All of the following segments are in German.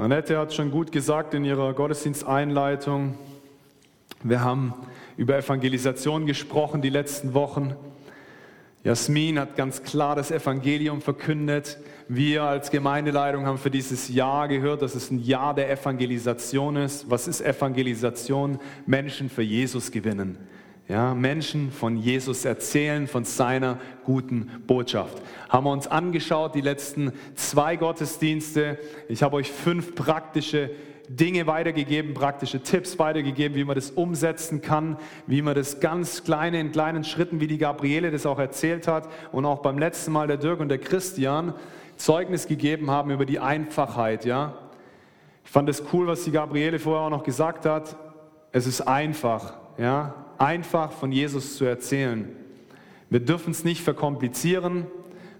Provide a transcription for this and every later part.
Annette hat schon gut gesagt in ihrer Gottesdiensteinleitung, wir haben über Evangelisation gesprochen die letzten Wochen. Jasmin hat ganz klar das Evangelium verkündet. Wir als Gemeindeleitung haben für dieses Jahr gehört, dass es ein Jahr der Evangelisation ist. Was ist Evangelisation? Menschen für Jesus gewinnen. Ja, Menschen von Jesus erzählen, von seiner guten Botschaft. Haben wir uns angeschaut, die letzten zwei Gottesdienste. Ich habe euch fünf praktische Dinge weitergegeben, praktische Tipps weitergegeben, wie man das umsetzen kann, wie man das ganz kleine in kleinen Schritten, wie die Gabriele das auch erzählt hat und auch beim letzten Mal der Dirk und der Christian Zeugnis gegeben haben über die Einfachheit, ja. Ich fand es cool, was die Gabriele vorher auch noch gesagt hat. Es ist einfach, ja einfach von Jesus zu erzählen. Wir dürfen es nicht verkomplizieren.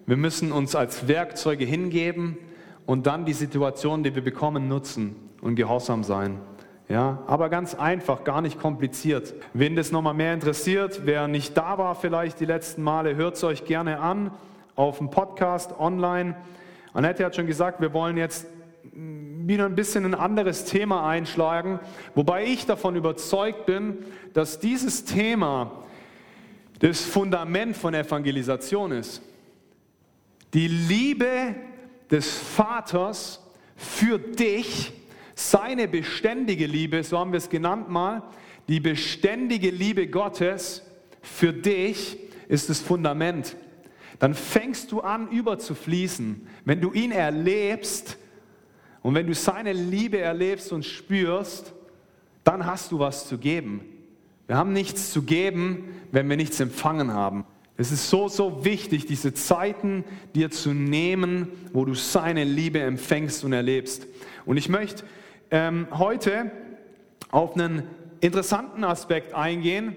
Wir müssen uns als Werkzeuge hingeben und dann die Situation, die wir bekommen, nutzen und gehorsam sein. Ja, aber ganz einfach, gar nicht kompliziert. Wen das nochmal mehr interessiert, wer nicht da war vielleicht die letzten Male, hört es euch gerne an auf dem Podcast online. Annette hat schon gesagt, wir wollen jetzt wieder ein bisschen ein anderes Thema einschlagen, wobei ich davon überzeugt bin, dass dieses Thema das Fundament von Evangelisation ist. Die Liebe des Vaters für dich, seine beständige Liebe, so haben wir es genannt mal, die beständige Liebe Gottes für dich ist das Fundament. Dann fängst du an überzufließen. Wenn du ihn erlebst, und wenn du seine Liebe erlebst und spürst, dann hast du was zu geben. Wir haben nichts zu geben, wenn wir nichts empfangen haben. Es ist so, so wichtig, diese Zeiten dir zu nehmen, wo du seine Liebe empfängst und erlebst. Und ich möchte ähm, heute auf einen interessanten Aspekt eingehen.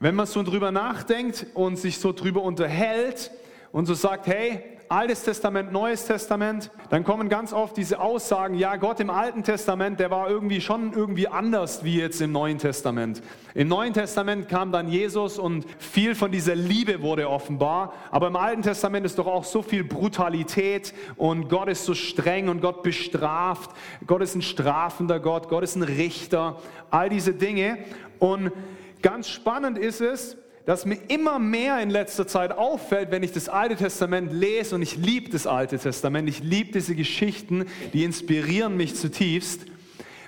Wenn man so drüber nachdenkt und sich so drüber unterhält und so sagt, hey, Altes Testament, Neues Testament, dann kommen ganz oft diese Aussagen, ja, Gott im Alten Testament, der war irgendwie schon irgendwie anders wie jetzt im Neuen Testament. Im Neuen Testament kam dann Jesus und viel von dieser Liebe wurde offenbar, aber im Alten Testament ist doch auch so viel Brutalität und Gott ist so streng und Gott bestraft, Gott ist ein strafender Gott, Gott ist ein Richter, all diese Dinge und ganz spannend ist es, dass mir immer mehr in letzter Zeit auffällt, wenn ich das Alte Testament lese und ich liebe das Alte Testament, ich liebe diese Geschichten, die inspirieren mich zutiefst.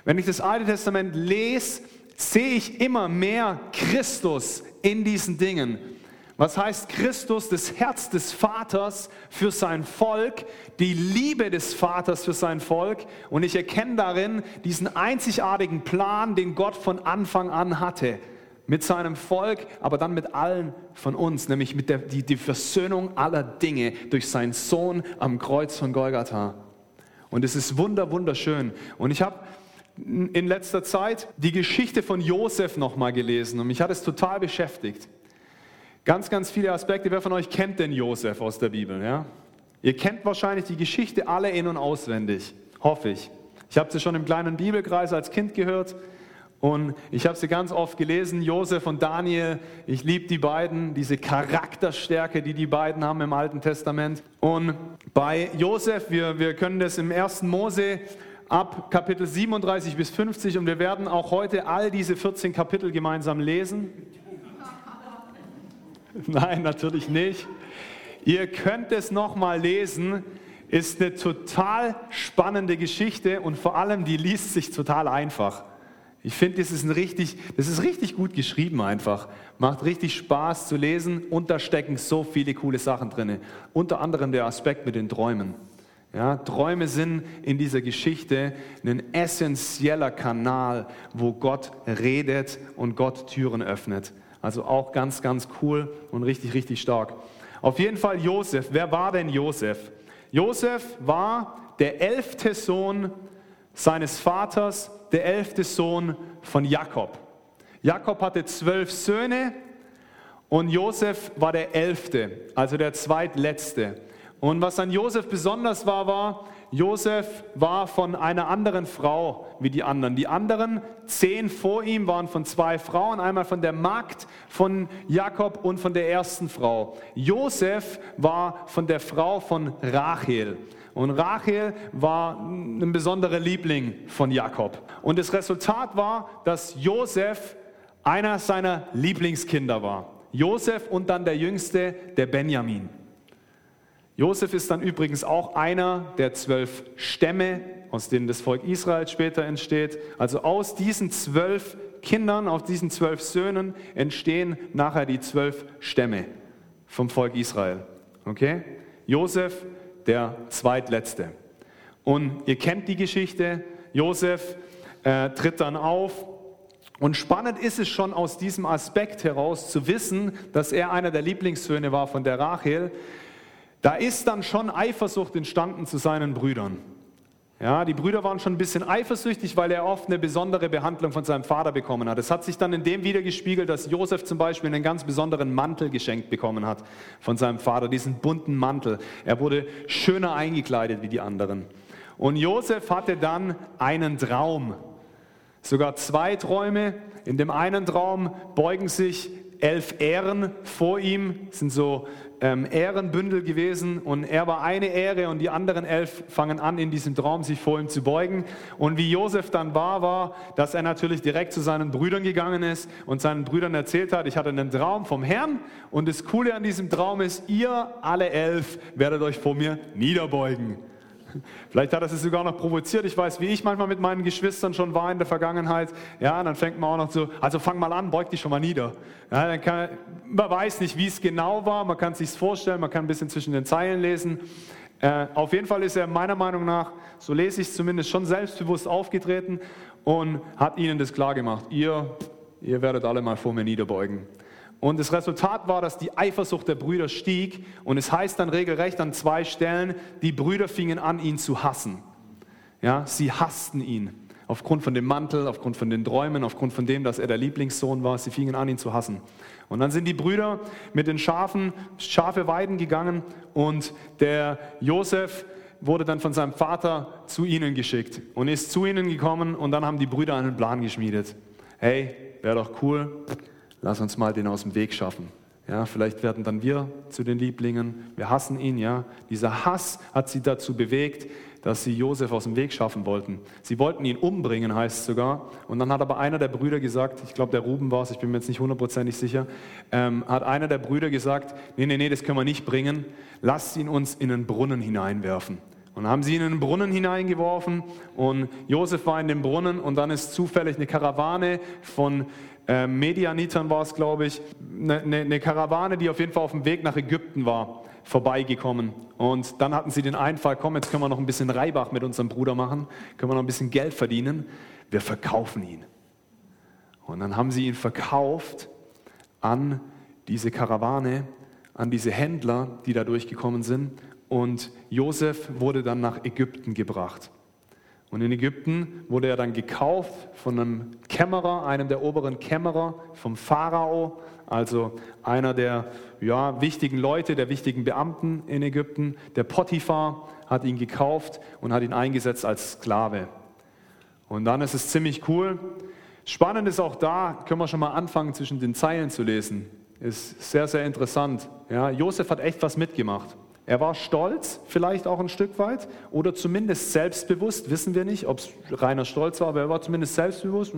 Wenn ich das Alte Testament lese, sehe ich immer mehr Christus in diesen Dingen. Was heißt Christus, das Herz des Vaters für sein Volk, die Liebe des Vaters für sein Volk und ich erkenne darin diesen einzigartigen Plan, den Gott von Anfang an hatte mit seinem Volk, aber dann mit allen von uns, nämlich mit der die, die Versöhnung aller Dinge durch seinen Sohn am Kreuz von Golgatha. Und es ist wunder, wunderschön. Und ich habe in letzter Zeit die Geschichte von Josef nochmal gelesen und mich hat es total beschäftigt. Ganz, ganz viele Aspekte. Wer von euch kennt denn Josef aus der Bibel? Ja? Ihr kennt wahrscheinlich die Geschichte alle in- und auswendig, hoffe ich. Ich habe sie schon im kleinen Bibelkreis als Kind gehört. Und ich habe sie ganz oft gelesen, Josef und Daniel. Ich liebe die beiden, diese Charakterstärke, die die beiden haben im Alten Testament. Und bei Josef, wir, wir können das im 1. Mose ab Kapitel 37 bis 50 und wir werden auch heute all diese 14 Kapitel gemeinsam lesen. Nein, natürlich nicht. Ihr könnt es nochmal lesen. Ist eine total spannende Geschichte und vor allem, die liest sich total einfach. Ich finde, das ist ein richtig, das ist richtig gut geschrieben einfach. Macht richtig Spaß zu lesen und da stecken so viele coole Sachen drin. Unter anderem der Aspekt mit den Träumen. Ja, Träume sind in dieser Geschichte ein essentieller Kanal, wo Gott redet und Gott Türen öffnet. Also auch ganz, ganz cool und richtig, richtig stark. Auf jeden Fall Josef. Wer war denn Josef? Josef war der elfte Sohn seines Vaters der elfte Sohn von Jakob. Jakob hatte zwölf Söhne und Josef war der elfte, also der zweitletzte. Und was an Josef besonders war, war, Josef war von einer anderen Frau wie die anderen. Die anderen zehn vor ihm waren von zwei Frauen, einmal von der Magd von Jakob und von der ersten Frau. Josef war von der Frau von Rachel. Und Rachel war ein besonderer Liebling von Jakob. Und das Resultat war, dass Josef einer seiner Lieblingskinder war. Josef und dann der jüngste, der Benjamin. Josef ist dann übrigens auch einer der zwölf Stämme, aus denen das Volk Israel später entsteht. Also aus diesen zwölf Kindern, aus diesen zwölf Söhnen entstehen nachher die zwölf Stämme vom Volk Israel. Okay? Josef, der zweitletzte. Und ihr kennt die Geschichte. Josef äh, tritt dann auf. Und spannend ist es schon aus diesem Aspekt heraus zu wissen, dass er einer der Lieblingssöhne war von der Rachel. Da ist dann schon Eifersucht entstanden zu seinen Brüdern. Ja, die Brüder waren schon ein bisschen eifersüchtig, weil er oft eine besondere Behandlung von seinem Vater bekommen hat. Es hat sich dann in dem wiedergespiegelt, dass Josef zum Beispiel einen ganz besonderen Mantel geschenkt bekommen hat von seinem Vater, diesen bunten Mantel. Er wurde schöner eingekleidet wie die anderen. Und Josef hatte dann einen Traum, sogar zwei Träume. In dem einen Traum beugen sich elf Ähren vor ihm, sind so ähm, Ehrenbündel gewesen und er war eine Ehre und die anderen elf fangen an, in diesem Traum sich vor ihm zu beugen. Und wie Josef dann war, war, dass er natürlich direkt zu seinen Brüdern gegangen ist und seinen Brüdern erzählt hat, ich hatte einen Traum vom Herrn und das Coole an diesem Traum ist, ihr alle elf werdet euch vor mir niederbeugen. Vielleicht hat er es sogar noch provoziert. Ich weiß, wie ich manchmal mit meinen Geschwistern schon war in der Vergangenheit. Ja, dann fängt man auch noch so, also fang mal an, beug dich schon mal nieder. Ja, dann kann, man weiß nicht, wie es genau war, man kann es sich vorstellen, man kann ein bisschen zwischen den Zeilen lesen. Äh, auf jeden Fall ist er meiner Meinung nach, so lese ich es zumindest, schon selbstbewusst aufgetreten und hat ihnen das klar gemacht. Ihr, ihr werdet alle mal vor mir niederbeugen. Und das Resultat war, dass die Eifersucht der Brüder stieg. Und es heißt dann regelrecht an zwei Stellen, die Brüder fingen an, ihn zu hassen. Ja, sie hassten ihn. Aufgrund von dem Mantel, aufgrund von den Träumen, aufgrund von dem, dass er der Lieblingssohn war. Sie fingen an, ihn zu hassen. Und dann sind die Brüder mit den Schafen, Schafe weiden gegangen und der Josef wurde dann von seinem Vater zu ihnen geschickt und ist zu ihnen gekommen und dann haben die Brüder einen Plan geschmiedet. Hey, wäre doch cool, lass uns mal den aus dem Weg schaffen. Ja, vielleicht werden dann wir zu den Lieblingen. Wir hassen ihn, ja. Dieser Hass hat sie dazu bewegt, dass sie Josef aus dem Weg schaffen wollten. Sie wollten ihn umbringen, heißt es sogar. Und dann hat aber einer der Brüder gesagt, ich glaube, der Ruben war es, ich bin mir jetzt nicht hundertprozentig sicher, ähm, hat einer der Brüder gesagt, nee, nee, nee, das können wir nicht bringen. Lasst ihn uns in einen Brunnen hineinwerfen. Und haben sie ihn in den Brunnen hineingeworfen und Josef war in dem Brunnen und dann ist zufällig eine Karawane von äh, Medianitern war es, glaube ich, eine, eine, eine Karawane, die auf jeden Fall auf dem Weg nach Ägypten war, vorbeigekommen. Und dann hatten sie den Einfall, komm, jetzt können wir noch ein bisschen Reibach mit unserem Bruder machen, können wir noch ein bisschen Geld verdienen, wir verkaufen ihn. Und dann haben sie ihn verkauft an diese Karawane, an diese Händler, die da durchgekommen sind. Und Josef wurde dann nach Ägypten gebracht. Und in Ägypten wurde er dann gekauft von einem Kämmerer, einem der oberen Kämmerer vom Pharao, also einer der ja, wichtigen Leute, der wichtigen Beamten in Ägypten. Der Potiphar hat ihn gekauft und hat ihn eingesetzt als Sklave. Und dann ist es ziemlich cool. Spannend ist auch da, können wir schon mal anfangen, zwischen den Zeilen zu lesen. Ist sehr, sehr interessant. Ja, Josef hat echt was mitgemacht. Er war stolz, vielleicht auch ein Stück weit, oder zumindest selbstbewusst, wissen wir nicht, ob es reiner Stolz war, aber er war zumindest selbstbewusst.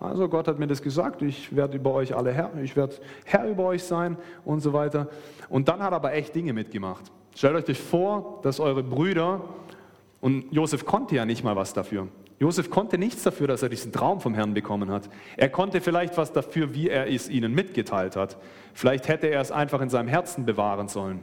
Also Gott hat mir das gesagt, ich werde über euch alle Herr, ich werde Herr über euch sein und so weiter. Und dann hat er aber echt Dinge mitgemacht. Stellt euch vor, dass eure Brüder, und Josef konnte ja nicht mal was dafür. Josef konnte nichts dafür, dass er diesen Traum vom Herrn bekommen hat. Er konnte vielleicht was dafür, wie er es ihnen mitgeteilt hat. Vielleicht hätte er es einfach in seinem Herzen bewahren sollen.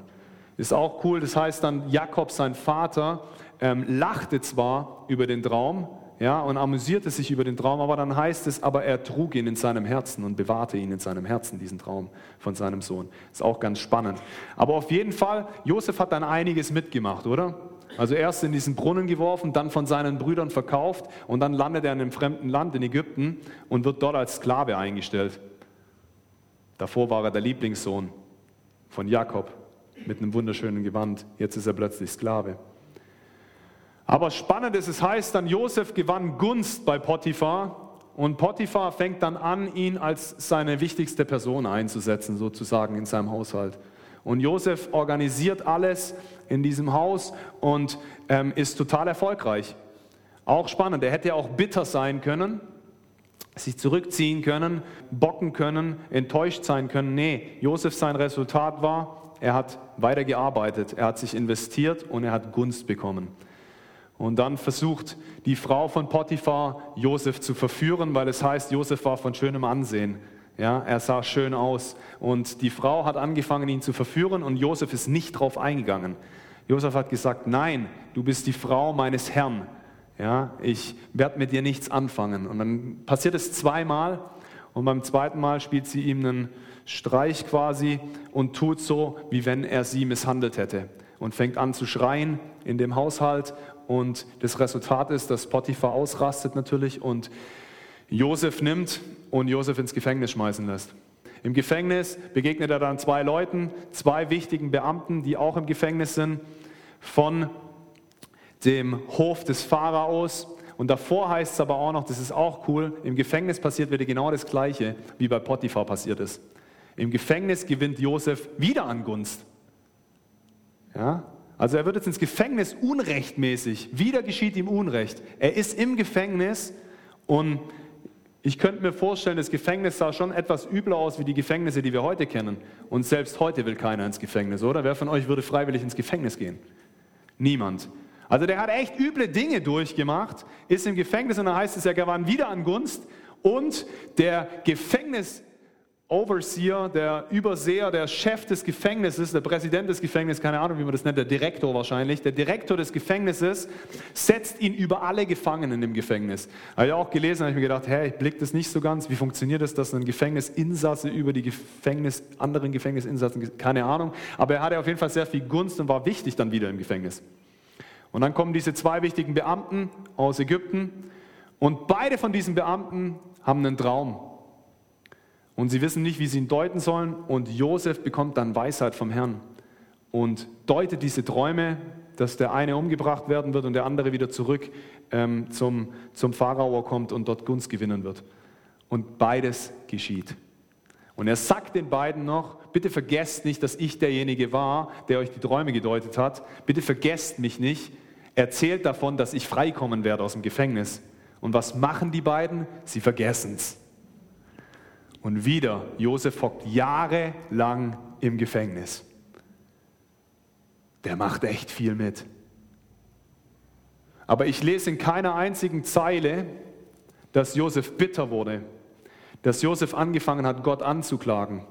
Ist auch cool, das heißt dann, Jakob, sein Vater, ähm, lachte zwar über den Traum, ja, und amüsierte sich über den Traum, aber dann heißt es, aber er trug ihn in seinem Herzen und bewahrte ihn in seinem Herzen, diesen Traum von seinem Sohn. Ist auch ganz spannend. Aber auf jeden Fall, Josef hat dann einiges mitgemacht, oder? Also erst in diesen Brunnen geworfen, dann von seinen Brüdern verkauft und dann landet er in einem fremden Land, in Ägypten, und wird dort als Sklave eingestellt. Davor war er der Lieblingssohn von Jakob mit einem wunderschönen Gewand. Jetzt ist er plötzlich Sklave. Aber spannend ist, es heißt dann, Josef gewann Gunst bei Potiphar und Potiphar fängt dann an, ihn als seine wichtigste Person einzusetzen, sozusagen in seinem Haushalt. Und Josef organisiert alles in diesem Haus und ähm, ist total erfolgreich. Auch spannend, er hätte ja auch bitter sein können, sich zurückziehen können, bocken können, enttäuscht sein können. Nee, Josef sein Resultat war, er hat weitergearbeitet, er hat sich investiert und er hat Gunst bekommen. Und dann versucht die Frau von Potiphar, Josef zu verführen, weil es heißt, Josef war von schönem Ansehen. Ja, er sah schön aus. Und die Frau hat angefangen, ihn zu verführen und Josef ist nicht darauf eingegangen. Josef hat gesagt, nein, du bist die Frau meines Herrn. Ja, ich werde mit dir nichts anfangen. Und dann passiert es zweimal und beim zweiten Mal spielt sie ihm einen Streich quasi und tut so, wie wenn er sie misshandelt hätte und fängt an zu schreien in dem Haushalt und das Resultat ist, dass Potiphar ausrastet natürlich und Josef nimmt und Josef ins Gefängnis schmeißen lässt. Im Gefängnis begegnet er dann zwei Leuten, zwei wichtigen Beamten, die auch im Gefängnis sind, von dem Hof des Pharaos. Und davor heißt es aber auch noch, das ist auch cool, im Gefängnis passiert wieder genau das Gleiche, wie bei Potiphar passiert ist. Im Gefängnis gewinnt Josef wieder an Gunst. Ja? Also er wird jetzt ins Gefängnis unrechtmäßig. Wieder geschieht ihm Unrecht. Er ist im Gefängnis und ich könnte mir vorstellen, das Gefängnis sah schon etwas übler aus wie die Gefängnisse, die wir heute kennen. Und selbst heute will keiner ins Gefängnis, oder? Wer von euch würde freiwillig ins Gefängnis gehen? Niemand. Also der hat echt üble Dinge durchgemacht, ist im Gefängnis und da heißt es, er gewann wieder an Gunst und der Gefängnis Overseer, der Überseher, der Chef des Gefängnisses, der Präsident des Gefängnisses, keine Ahnung, wie man das nennt, der Direktor wahrscheinlich, der Direktor des Gefängnisses setzt ihn über alle Gefangenen im Gefängnis. Habe ich auch gelesen, habe ich mir gedacht, hey, ich blick das nicht so ganz. Wie funktioniert das, dass ein Gefängnisinsasse über die Gefängnis, anderen Gefängnisinsassen, keine Ahnung. Aber er hatte auf jeden Fall sehr viel Gunst und war wichtig dann wieder im Gefängnis. Und dann kommen diese zwei wichtigen Beamten aus Ägypten und beide von diesen Beamten haben einen Traum. Und sie wissen nicht, wie sie ihn deuten sollen. Und Josef bekommt dann Weisheit vom Herrn und deutet diese Träume, dass der eine umgebracht werden wird und der andere wieder zurück ähm, zum, zum Pharao kommt und dort Gunst gewinnen wird. Und beides geschieht. Und er sagt den beiden noch, bitte vergesst nicht, dass ich derjenige war, der euch die Träume gedeutet hat. Bitte vergesst mich nicht. Erzählt davon, dass ich freikommen werde aus dem Gefängnis. Und was machen die beiden? Sie vergessen es. Und wieder, Josef hockt jahrelang im Gefängnis. Der macht echt viel mit. Aber ich lese in keiner einzigen Zeile, dass Josef bitter wurde, dass Josef angefangen hat, Gott anzuklagen.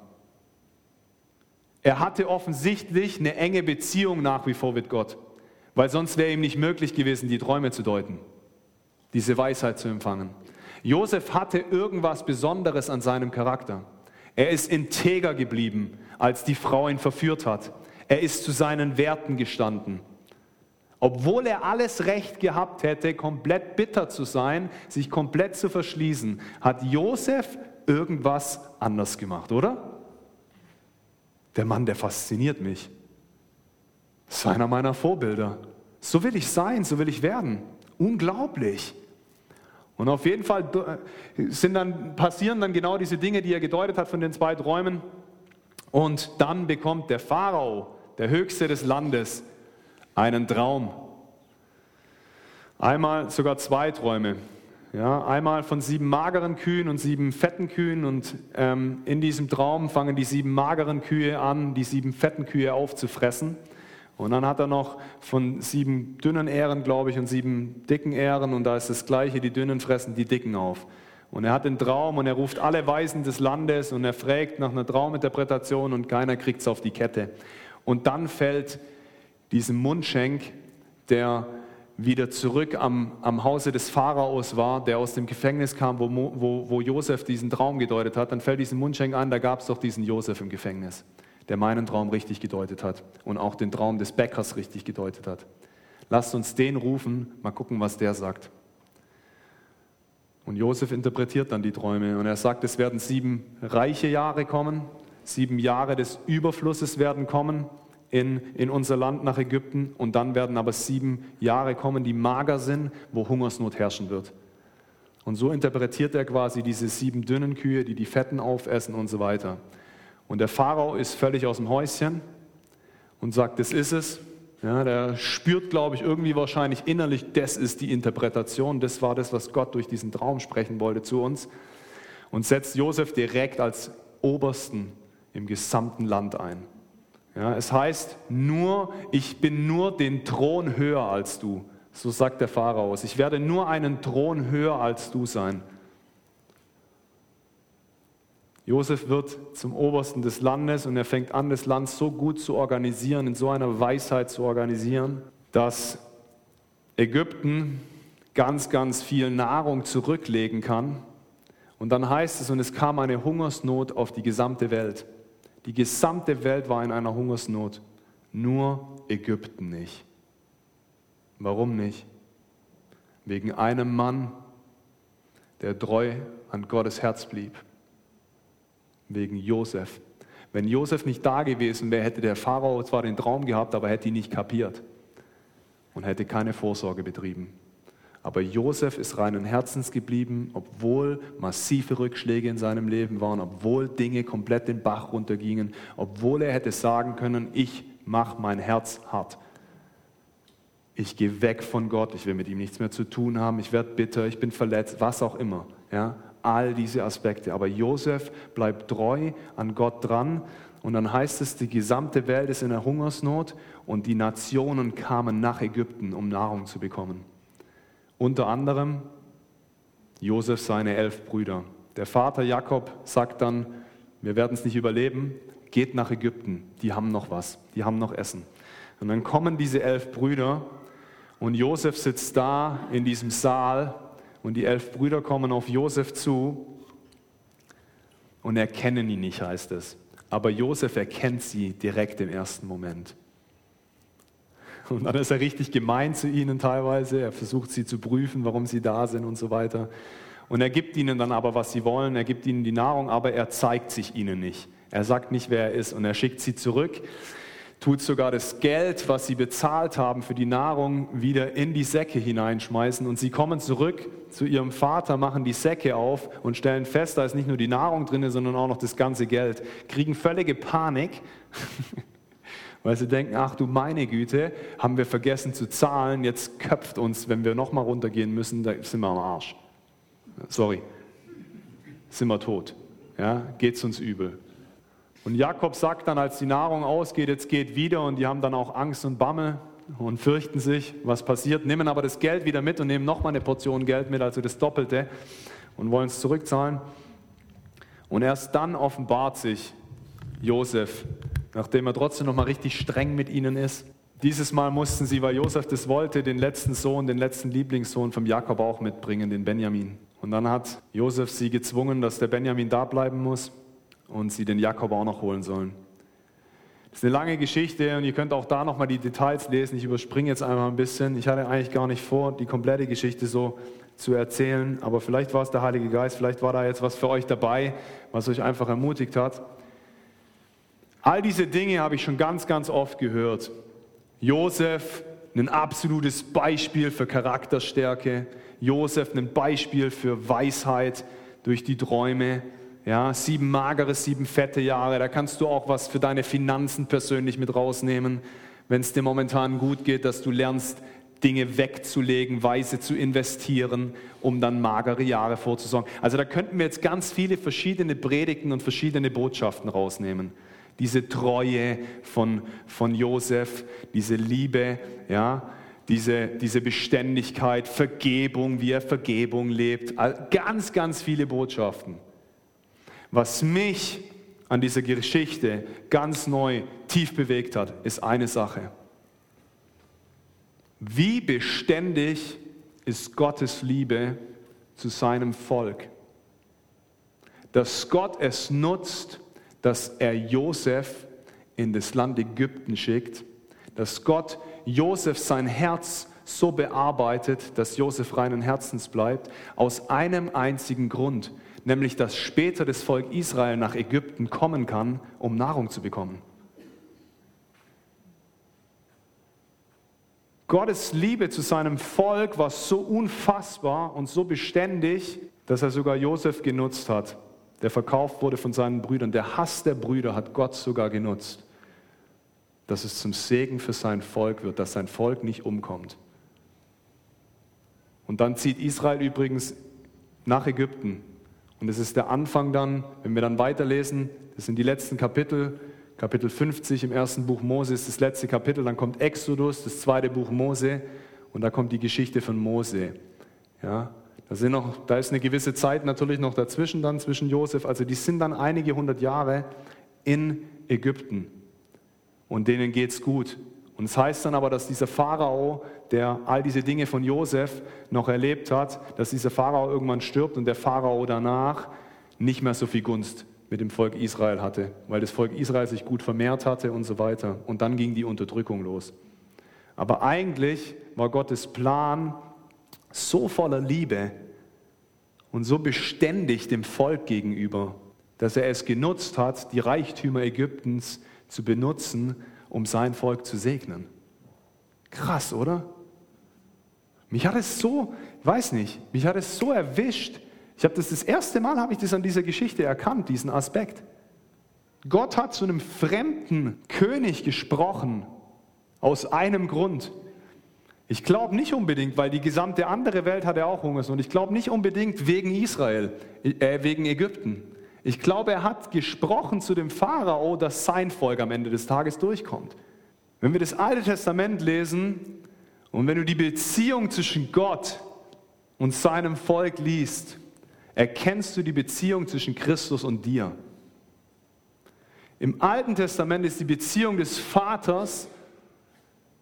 Er hatte offensichtlich eine enge Beziehung nach wie vor mit Gott, weil sonst wäre ihm nicht möglich gewesen, die Träume zu deuten, diese Weisheit zu empfangen. Josef hatte irgendwas Besonderes an seinem Charakter. Er ist integer geblieben, als die Frau ihn verführt hat. Er ist zu seinen Werten gestanden. Obwohl er alles Recht gehabt hätte, komplett bitter zu sein, sich komplett zu verschließen, hat Josef irgendwas anders gemacht, oder? Der Mann, der fasziniert mich. Das ist einer meiner Vorbilder. So will ich sein, so will ich werden. Unglaublich. Und auf jeden Fall äh, sind dann, passieren dann genau diese Dinge, die er gedeutet hat von den zwei Träumen. Und dann bekommt der Pharao, der Höchste des Landes, einen Traum. Einmal sogar zwei Träume. Ja, einmal von sieben mageren Kühen und sieben fetten Kühen. Und ähm, in diesem Traum fangen die sieben mageren Kühe an, die sieben fetten Kühe aufzufressen. Und dann hat er noch von sieben dünnen Ähren, glaube ich, und sieben dicken Ähren. Und da ist das Gleiche, die dünnen fressen die dicken auf. Und er hat den Traum und er ruft alle Weisen des Landes und er fragt nach einer Trauminterpretation und keiner kriegt es auf die Kette. Und dann fällt diesem Mundschenk, der wieder zurück am, am Hause des Pharaos war, der aus dem Gefängnis kam, wo, wo, wo Josef diesen Traum gedeutet hat, dann fällt diesem Mundschenk an, da gab es doch diesen Josef im Gefängnis der meinen Traum richtig gedeutet hat und auch den Traum des Bäckers richtig gedeutet hat. Lasst uns den rufen, mal gucken, was der sagt. Und Josef interpretiert dann die Träume und er sagt, es werden sieben reiche Jahre kommen, sieben Jahre des Überflusses werden kommen in, in unser Land nach Ägypten und dann werden aber sieben Jahre kommen, die mager sind, wo Hungersnot herrschen wird. Und so interpretiert er quasi diese sieben dünnen Kühe, die die Fetten aufessen und so weiter. Und der Pharao ist völlig aus dem Häuschen. und sagt, das ist es. Ja, der spürt, glaube ich, irgendwie wahrscheinlich innerlich, das ist die Interpretation, das war das, was Gott durch diesen Traum sprechen wollte zu uns. Und setzt Josef direkt als Obersten im gesamten Land ein. Ja, es heißt nur, ich bin nur den Thron höher als du. So sagt der Pharaos. Ich werde nur einen Thron höher als du sein. Josef wird zum Obersten des Landes und er fängt an, das Land so gut zu organisieren, in so einer Weisheit zu organisieren, dass Ägypten ganz, ganz viel Nahrung zurücklegen kann. Und dann heißt es, und es kam eine Hungersnot auf die gesamte Welt. Die gesamte Welt war in einer Hungersnot, nur Ägypten nicht. Warum nicht? Wegen einem Mann, der treu an Gottes Herz blieb wegen Josef. Wenn Josef nicht da gewesen wäre, hätte der Pharao zwar den Traum gehabt, aber hätte ihn nicht kapiert und hätte keine Vorsorge betrieben. Aber Josef ist reinen Herzens geblieben, obwohl massive Rückschläge in seinem Leben waren, obwohl Dinge komplett den Bach runtergingen, obwohl er hätte sagen können, ich mache mein Herz hart. Ich gehe weg von Gott, ich will mit ihm nichts mehr zu tun haben, ich werde bitter, ich bin verletzt, was auch immer. Ja? All diese Aspekte. Aber Josef bleibt treu an Gott dran. Und dann heißt es, die gesamte Welt ist in der Hungersnot und die Nationen kamen nach Ägypten, um Nahrung zu bekommen. Unter anderem Josef seine elf Brüder. Der Vater Jakob sagt dann, wir werden es nicht überleben, geht nach Ägypten, die haben noch was, die haben noch Essen. Und dann kommen diese elf Brüder und Josef sitzt da in diesem Saal und die elf Brüder kommen auf Josef zu und erkennen ihn nicht, heißt es. Aber Josef erkennt sie direkt im ersten Moment. Und dann ist er richtig gemein zu ihnen teilweise. Er versucht sie zu prüfen, warum sie da sind und so weiter. Und er gibt ihnen dann aber, was sie wollen. Er gibt ihnen die Nahrung, aber er zeigt sich ihnen nicht. Er sagt nicht, wer er ist und er schickt sie zurück tut sogar das Geld, was sie bezahlt haben für die Nahrung, wieder in die Säcke hineinschmeißen. Und sie kommen zurück zu ihrem Vater, machen die Säcke auf und stellen fest, da ist nicht nur die Nahrung drin, sondern auch noch das ganze Geld. Kriegen völlige Panik, weil sie denken, ach du meine Güte, haben wir vergessen zu zahlen, jetzt köpft uns, wenn wir nochmal runtergehen müssen, da sind wir am Arsch. Sorry, sind wir tot. Ja, geht's uns übel. Und Jakob sagt dann, als die Nahrung ausgeht, jetzt geht wieder und die haben dann auch Angst und Bammel und fürchten sich, was passiert, nehmen aber das Geld wieder mit und nehmen nochmal eine Portion Geld mit, also das Doppelte und wollen es zurückzahlen. Und erst dann offenbart sich Josef, nachdem er trotzdem nochmal richtig streng mit ihnen ist. Dieses Mal mussten sie, weil Josef das wollte, den letzten Sohn, den letzten Lieblingssohn vom Jakob auch mitbringen, den Benjamin. Und dann hat Josef sie gezwungen, dass der Benjamin da bleiben muss und sie den Jakob auch noch holen sollen. Das ist eine lange Geschichte und ihr könnt auch da nochmal die Details lesen. Ich überspringe jetzt einmal ein bisschen. Ich hatte eigentlich gar nicht vor, die komplette Geschichte so zu erzählen, aber vielleicht war es der Heilige Geist, vielleicht war da jetzt was für euch dabei, was euch einfach ermutigt hat. All diese Dinge habe ich schon ganz, ganz oft gehört. Josef, ein absolutes Beispiel für Charakterstärke. Josef, ein Beispiel für Weisheit durch die Träume. Ja, sieben magere, sieben fette Jahre, da kannst du auch was für deine Finanzen persönlich mit rausnehmen, wenn es dir momentan gut geht, dass du lernst, Dinge wegzulegen, weise zu investieren, um dann magere Jahre vorzusorgen. Also da könnten wir jetzt ganz viele verschiedene Predigten und verschiedene Botschaften rausnehmen. Diese Treue von, von Josef, diese Liebe, ja, diese, diese Beständigkeit, Vergebung, wie er Vergebung lebt. Ganz, ganz viele Botschaften. Was mich an dieser Geschichte ganz neu tief bewegt hat, ist eine Sache. Wie beständig ist Gottes Liebe zu seinem Volk? Dass Gott es nutzt, dass er Josef in das Land Ägypten schickt, dass Gott Josef sein Herz so bearbeitet, dass Josef reinen Herzens bleibt, aus einem einzigen Grund, nämlich dass später das Volk Israel nach Ägypten kommen kann, um Nahrung zu bekommen. Gottes Liebe zu seinem Volk war so unfassbar und so beständig, dass er sogar Josef genutzt hat, der verkauft wurde von seinen Brüdern. Der Hass der Brüder hat Gott sogar genutzt, dass es zum Segen für sein Volk wird, dass sein Volk nicht umkommt. Und dann zieht Israel übrigens nach Ägypten. Und es ist der Anfang dann, wenn wir dann weiterlesen, das sind die letzten Kapitel, Kapitel 50 im ersten Buch Mose ist das letzte Kapitel, dann kommt Exodus, das zweite Buch Mose, und da kommt die Geschichte von Mose. Ja, da, sind noch, da ist eine gewisse Zeit natürlich noch dazwischen dann, zwischen Josef, also die sind dann einige hundert Jahre in Ägypten und denen geht es gut. Und es heißt dann aber, dass dieser Pharao, der all diese Dinge von Josef noch erlebt hat, dass dieser Pharao irgendwann stirbt und der Pharao danach nicht mehr so viel Gunst mit dem Volk Israel hatte, weil das Volk Israel sich gut vermehrt hatte und so weiter. Und dann ging die Unterdrückung los. Aber eigentlich war Gottes Plan so voller Liebe und so beständig dem Volk gegenüber, dass er es genutzt hat, die Reichtümer Ägyptens zu benutzen, um sein Volk zu segnen. Krass, oder? Mich hat es so, weiß nicht, mich hat es so erwischt. Ich habe das das erste Mal habe ich das an dieser Geschichte erkannt, diesen Aspekt. Gott hat zu einem fremden König gesprochen aus einem Grund. Ich glaube nicht unbedingt, weil die gesamte andere Welt hat ja auch Hungersnot. Ich glaube nicht unbedingt wegen Israel, äh, wegen Ägypten. Ich glaube, er hat gesprochen zu dem Pharao, dass sein Volk am Ende des Tages durchkommt. Wenn wir das Alte Testament lesen und wenn du die Beziehung zwischen Gott und seinem Volk liest, erkennst du die Beziehung zwischen Christus und dir. Im Alten Testament ist die Beziehung des Vaters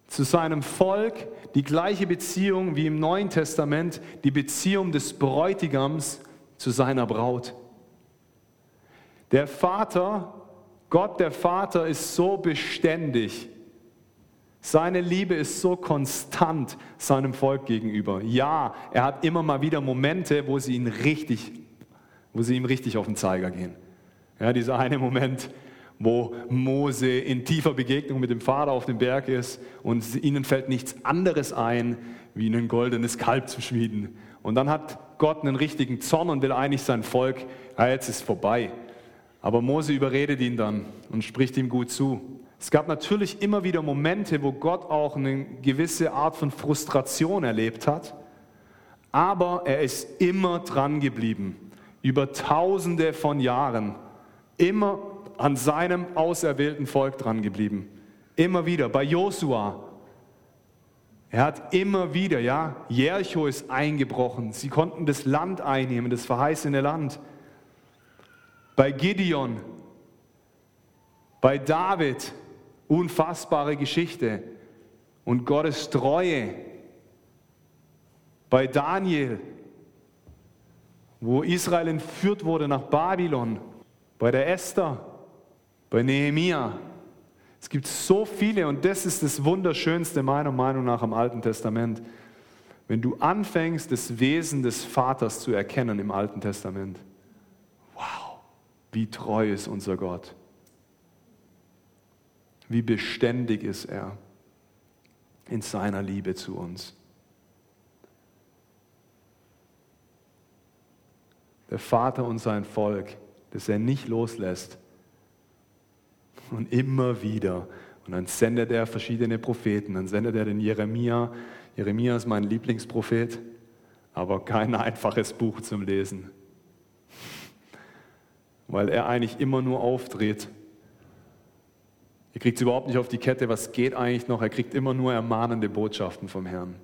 zu seinem Volk die gleiche Beziehung wie im Neuen Testament die Beziehung des Bräutigams zu seiner Braut. Der Vater, Gott der Vater ist so beständig. Seine Liebe ist so konstant seinem Volk gegenüber. Ja, er hat immer mal wieder Momente, wo sie ihn richtig, wo sie ihm richtig auf den Zeiger gehen. Ja, dieser eine Moment, wo Mose in tiefer Begegnung mit dem Vater auf dem Berg ist und ihnen fällt nichts anderes ein, wie ein goldenes Kalb zu schmieden. Und dann hat Gott einen richtigen Zorn und will eigentlich sein Volk, ja, jetzt ist vorbei. Aber Mose überredet ihn dann und spricht ihm gut zu. Es gab natürlich immer wieder Momente, wo Gott auch eine gewisse Art von Frustration erlebt hat, aber er ist immer dran geblieben, über tausende von Jahren, immer an seinem auserwählten Volk dran geblieben. Immer wieder, bei Josua. Er hat immer wieder, ja, Jericho ist eingebrochen. Sie konnten das Land einnehmen, das verheißene Land bei Gideon, bei David, unfassbare Geschichte und Gottes Treue, bei Daniel, wo Israel entführt wurde nach Babylon, bei der Esther, bei Nehemia. Es gibt so viele und das ist das Wunderschönste meiner Meinung nach am Alten Testament. Wenn du anfängst, das Wesen des Vaters zu erkennen im Alten Testament. Wie treu ist unser Gott? Wie beständig ist er in seiner Liebe zu uns? Der Vater und sein Volk, das er nicht loslässt. Und immer wieder. Und dann sendet er verschiedene Propheten. Dann sendet er den Jeremia. Jeremia ist mein Lieblingsprophet, aber kein einfaches Buch zum Lesen weil er eigentlich immer nur aufdreht. Er kriegt es überhaupt nicht auf die Kette, was geht eigentlich noch? Er kriegt immer nur ermahnende Botschaften vom Herrn.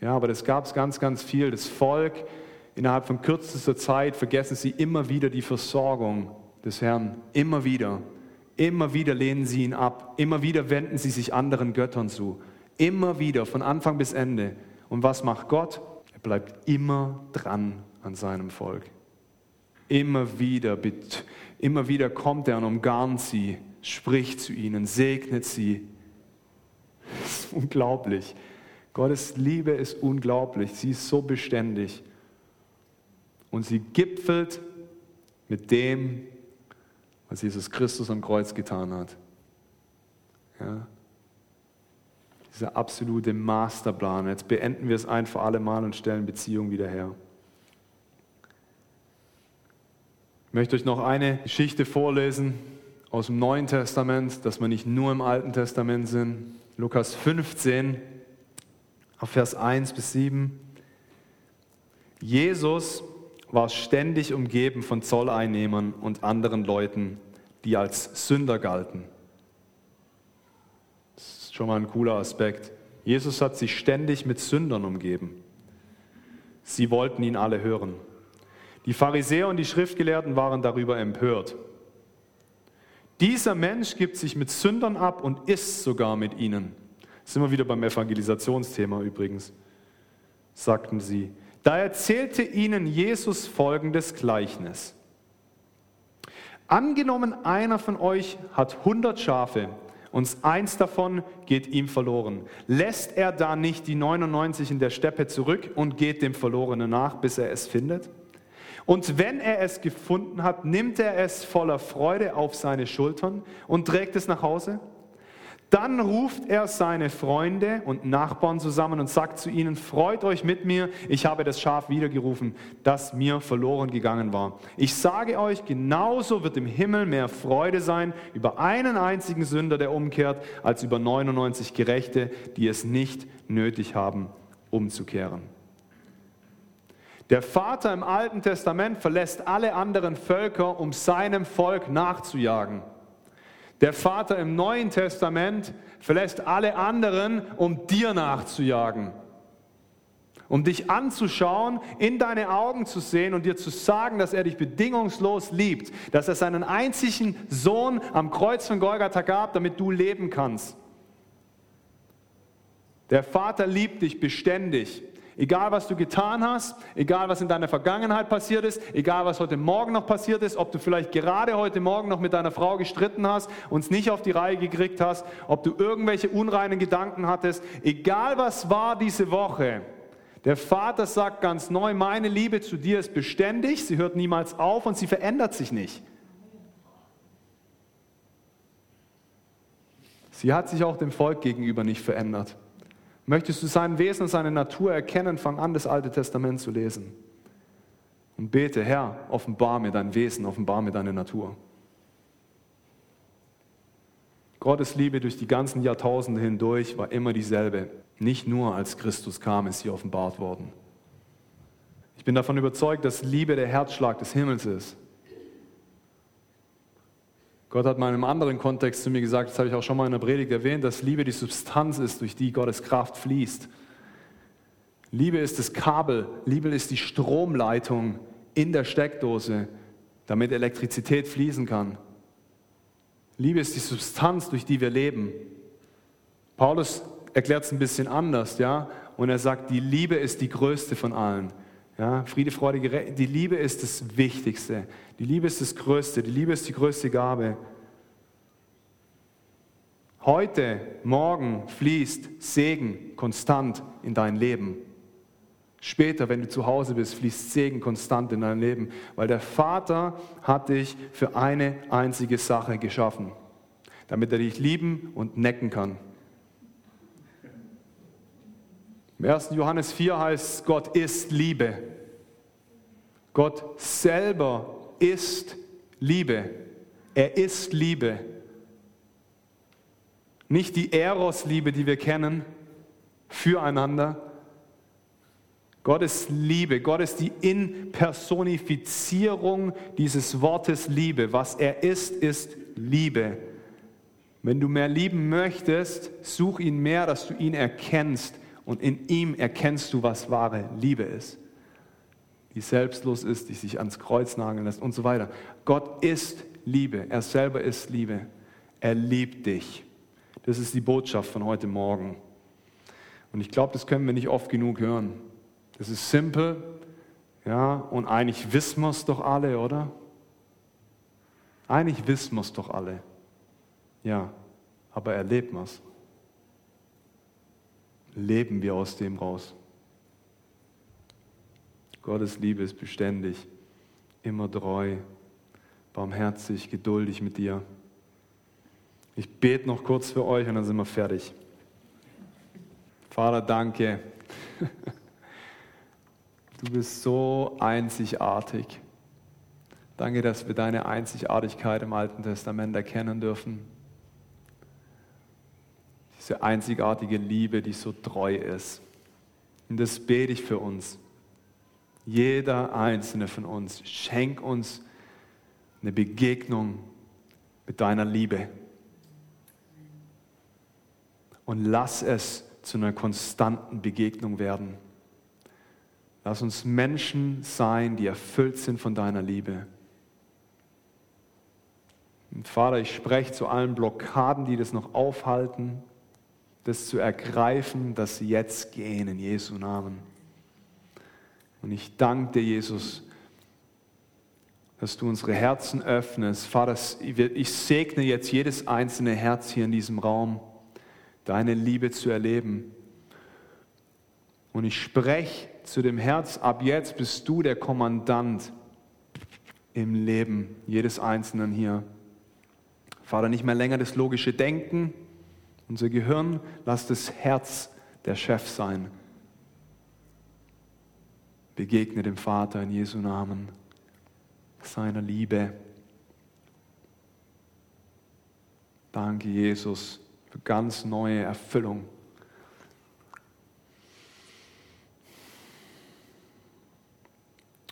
Ja, aber das gab es ganz, ganz viel. Das Volk, innerhalb von kürzester Zeit vergessen sie immer wieder die Versorgung des Herrn. Immer wieder. Immer wieder lehnen sie ihn ab. Immer wieder wenden sie sich anderen Göttern zu. Immer wieder, von Anfang bis Ende. Und was macht Gott? Er bleibt immer dran an seinem Volk. Immer wieder, immer wieder kommt er und umgarnt sie, spricht zu ihnen, segnet sie. Das ist unglaublich. Gottes Liebe ist unglaublich. Sie ist so beständig. Und sie gipfelt mit dem, was Jesus Christus am Kreuz getan hat. Ja? Dieser absolute Masterplan. Jetzt beenden wir es ein für alle Mal und stellen Beziehung wieder her. Ich möchte euch noch eine Geschichte vorlesen aus dem Neuen Testament, dass wir nicht nur im Alten Testament sind. Lukas 15, auf Vers 1 bis 7. Jesus war ständig umgeben von Zolleinnehmern und anderen Leuten, die als Sünder galten. Das ist schon mal ein cooler Aspekt. Jesus hat sich ständig mit Sündern umgeben. Sie wollten ihn alle hören. Die Pharisäer und die Schriftgelehrten waren darüber empört. Dieser Mensch gibt sich mit Sündern ab und isst sogar mit ihnen. Sind wir wieder beim Evangelisationsthema übrigens, sagten sie. Da erzählte ihnen Jesus folgendes Gleichnis. Angenommen, einer von euch hat 100 Schafe und eins davon geht ihm verloren. Lässt er da nicht die 99 in der Steppe zurück und geht dem Verlorenen nach, bis er es findet? Und wenn er es gefunden hat, nimmt er es voller Freude auf seine Schultern und trägt es nach Hause? Dann ruft er seine Freunde und Nachbarn zusammen und sagt zu ihnen, freut euch mit mir, ich habe das Schaf wiedergerufen, das mir verloren gegangen war. Ich sage euch, genauso wird im Himmel mehr Freude sein über einen einzigen Sünder, der umkehrt, als über 99 Gerechte, die es nicht nötig haben, umzukehren. Der Vater im Alten Testament verlässt alle anderen Völker, um seinem Volk nachzujagen. Der Vater im Neuen Testament verlässt alle anderen, um dir nachzujagen. Um dich anzuschauen, in deine Augen zu sehen und dir zu sagen, dass er dich bedingungslos liebt, dass er seinen einzigen Sohn am Kreuz von Golgatha gab, damit du leben kannst. Der Vater liebt dich beständig. Egal, was du getan hast, egal, was in deiner Vergangenheit passiert ist, egal, was heute Morgen noch passiert ist, ob du vielleicht gerade heute Morgen noch mit deiner Frau gestritten hast und es nicht auf die Reihe gekriegt hast, ob du irgendwelche unreinen Gedanken hattest, egal, was war diese Woche, der Vater sagt ganz neu, meine Liebe zu dir ist beständig, sie hört niemals auf und sie verändert sich nicht. Sie hat sich auch dem Volk gegenüber nicht verändert. Möchtest du sein Wesen und seine Natur erkennen, fang an, das Alte Testament zu lesen. Und bete, Herr, offenbar mir dein Wesen, offenbar mir deine Natur. Gottes Liebe durch die ganzen Jahrtausende hindurch war immer dieselbe. Nicht nur als Christus kam, ist sie offenbart worden. Ich bin davon überzeugt, dass Liebe der Herzschlag des Himmels ist. Gott hat mal in einem anderen Kontext zu mir gesagt, das habe ich auch schon mal in der Predigt erwähnt, dass Liebe die Substanz ist, durch die Gottes Kraft fließt. Liebe ist das Kabel, Liebe ist die Stromleitung in der Steckdose, damit Elektrizität fließen kann. Liebe ist die Substanz, durch die wir leben. Paulus erklärt es ein bisschen anders, ja, und er sagt, die Liebe ist die größte von allen. Ja, Friede, Freude, die Liebe ist das Wichtigste. Die Liebe ist das Größte. Die Liebe ist die größte Gabe. Heute, morgen fließt Segen konstant in dein Leben. Später, wenn du zu Hause bist, fließt Segen konstant in dein Leben, weil der Vater hat dich für eine einzige Sache geschaffen, damit er dich lieben und necken kann. Im 1. Johannes 4 heißt, Gott ist Liebe. Gott selber ist Liebe. Er ist Liebe. Nicht die Eros-Liebe, die wir kennen, füreinander. Gott ist Liebe. Gott ist die Inpersonifizierung dieses Wortes Liebe. Was er ist, ist Liebe. Wenn du mehr lieben möchtest, such ihn mehr, dass du ihn erkennst und in ihm erkennst du, was wahre Liebe ist. Die selbstlos ist, die sich ans Kreuz nageln lässt und so weiter. Gott ist Liebe. Er selber ist Liebe. Er liebt dich. Das ist die Botschaft von heute Morgen. Und ich glaube, das können wir nicht oft genug hören. Das ist simpel, ja, und eigentlich wissen wir es doch alle, oder? Eigentlich wissen wir es doch alle. Ja, aber erleben wir es leben wir aus dem raus. Gottes Liebe ist beständig, immer treu, barmherzig, geduldig mit dir. Ich bete noch kurz für euch und dann sind wir fertig. Vater, danke. Du bist so einzigartig. Danke, dass wir deine Einzigartigkeit im Alten Testament erkennen dürfen. Diese einzigartige Liebe, die so treu ist. Und das bete ich für uns. Jeder einzelne von uns, schenk uns eine Begegnung mit deiner Liebe. Und lass es zu einer konstanten Begegnung werden. Lass uns Menschen sein, die erfüllt sind von deiner Liebe. Und Vater, ich spreche zu allen Blockaden, die das noch aufhalten, das zu ergreifen, sie jetzt gehen in Jesu Namen. Und ich danke dir, Jesus, dass du unsere Herzen öffnest. Vater, ich segne jetzt jedes einzelne Herz hier in diesem Raum, deine Liebe zu erleben. Und ich spreche zu dem Herz, ab jetzt bist du der Kommandant im Leben jedes Einzelnen hier. Vater, nicht mehr länger das logische Denken, unser Gehirn, lass das Herz der Chef sein. Begegne dem Vater in Jesu Namen, seiner Liebe. Danke, Jesus, für ganz neue Erfüllung.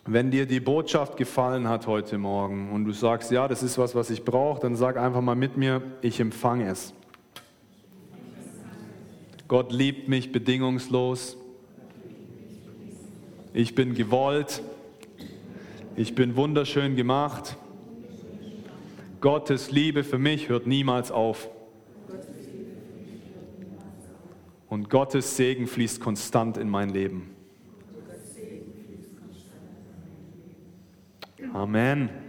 Wenn dir die Botschaft gefallen hat heute Morgen und du sagst, ja, das ist was, was ich brauche, dann sag einfach mal mit mir, ich empfange es. Gott liebt mich bedingungslos. Ich bin gewollt. Ich bin wunderschön gemacht. Gottes Liebe für mich hört niemals auf. Und Gottes Segen fließt konstant in mein Leben. Amen.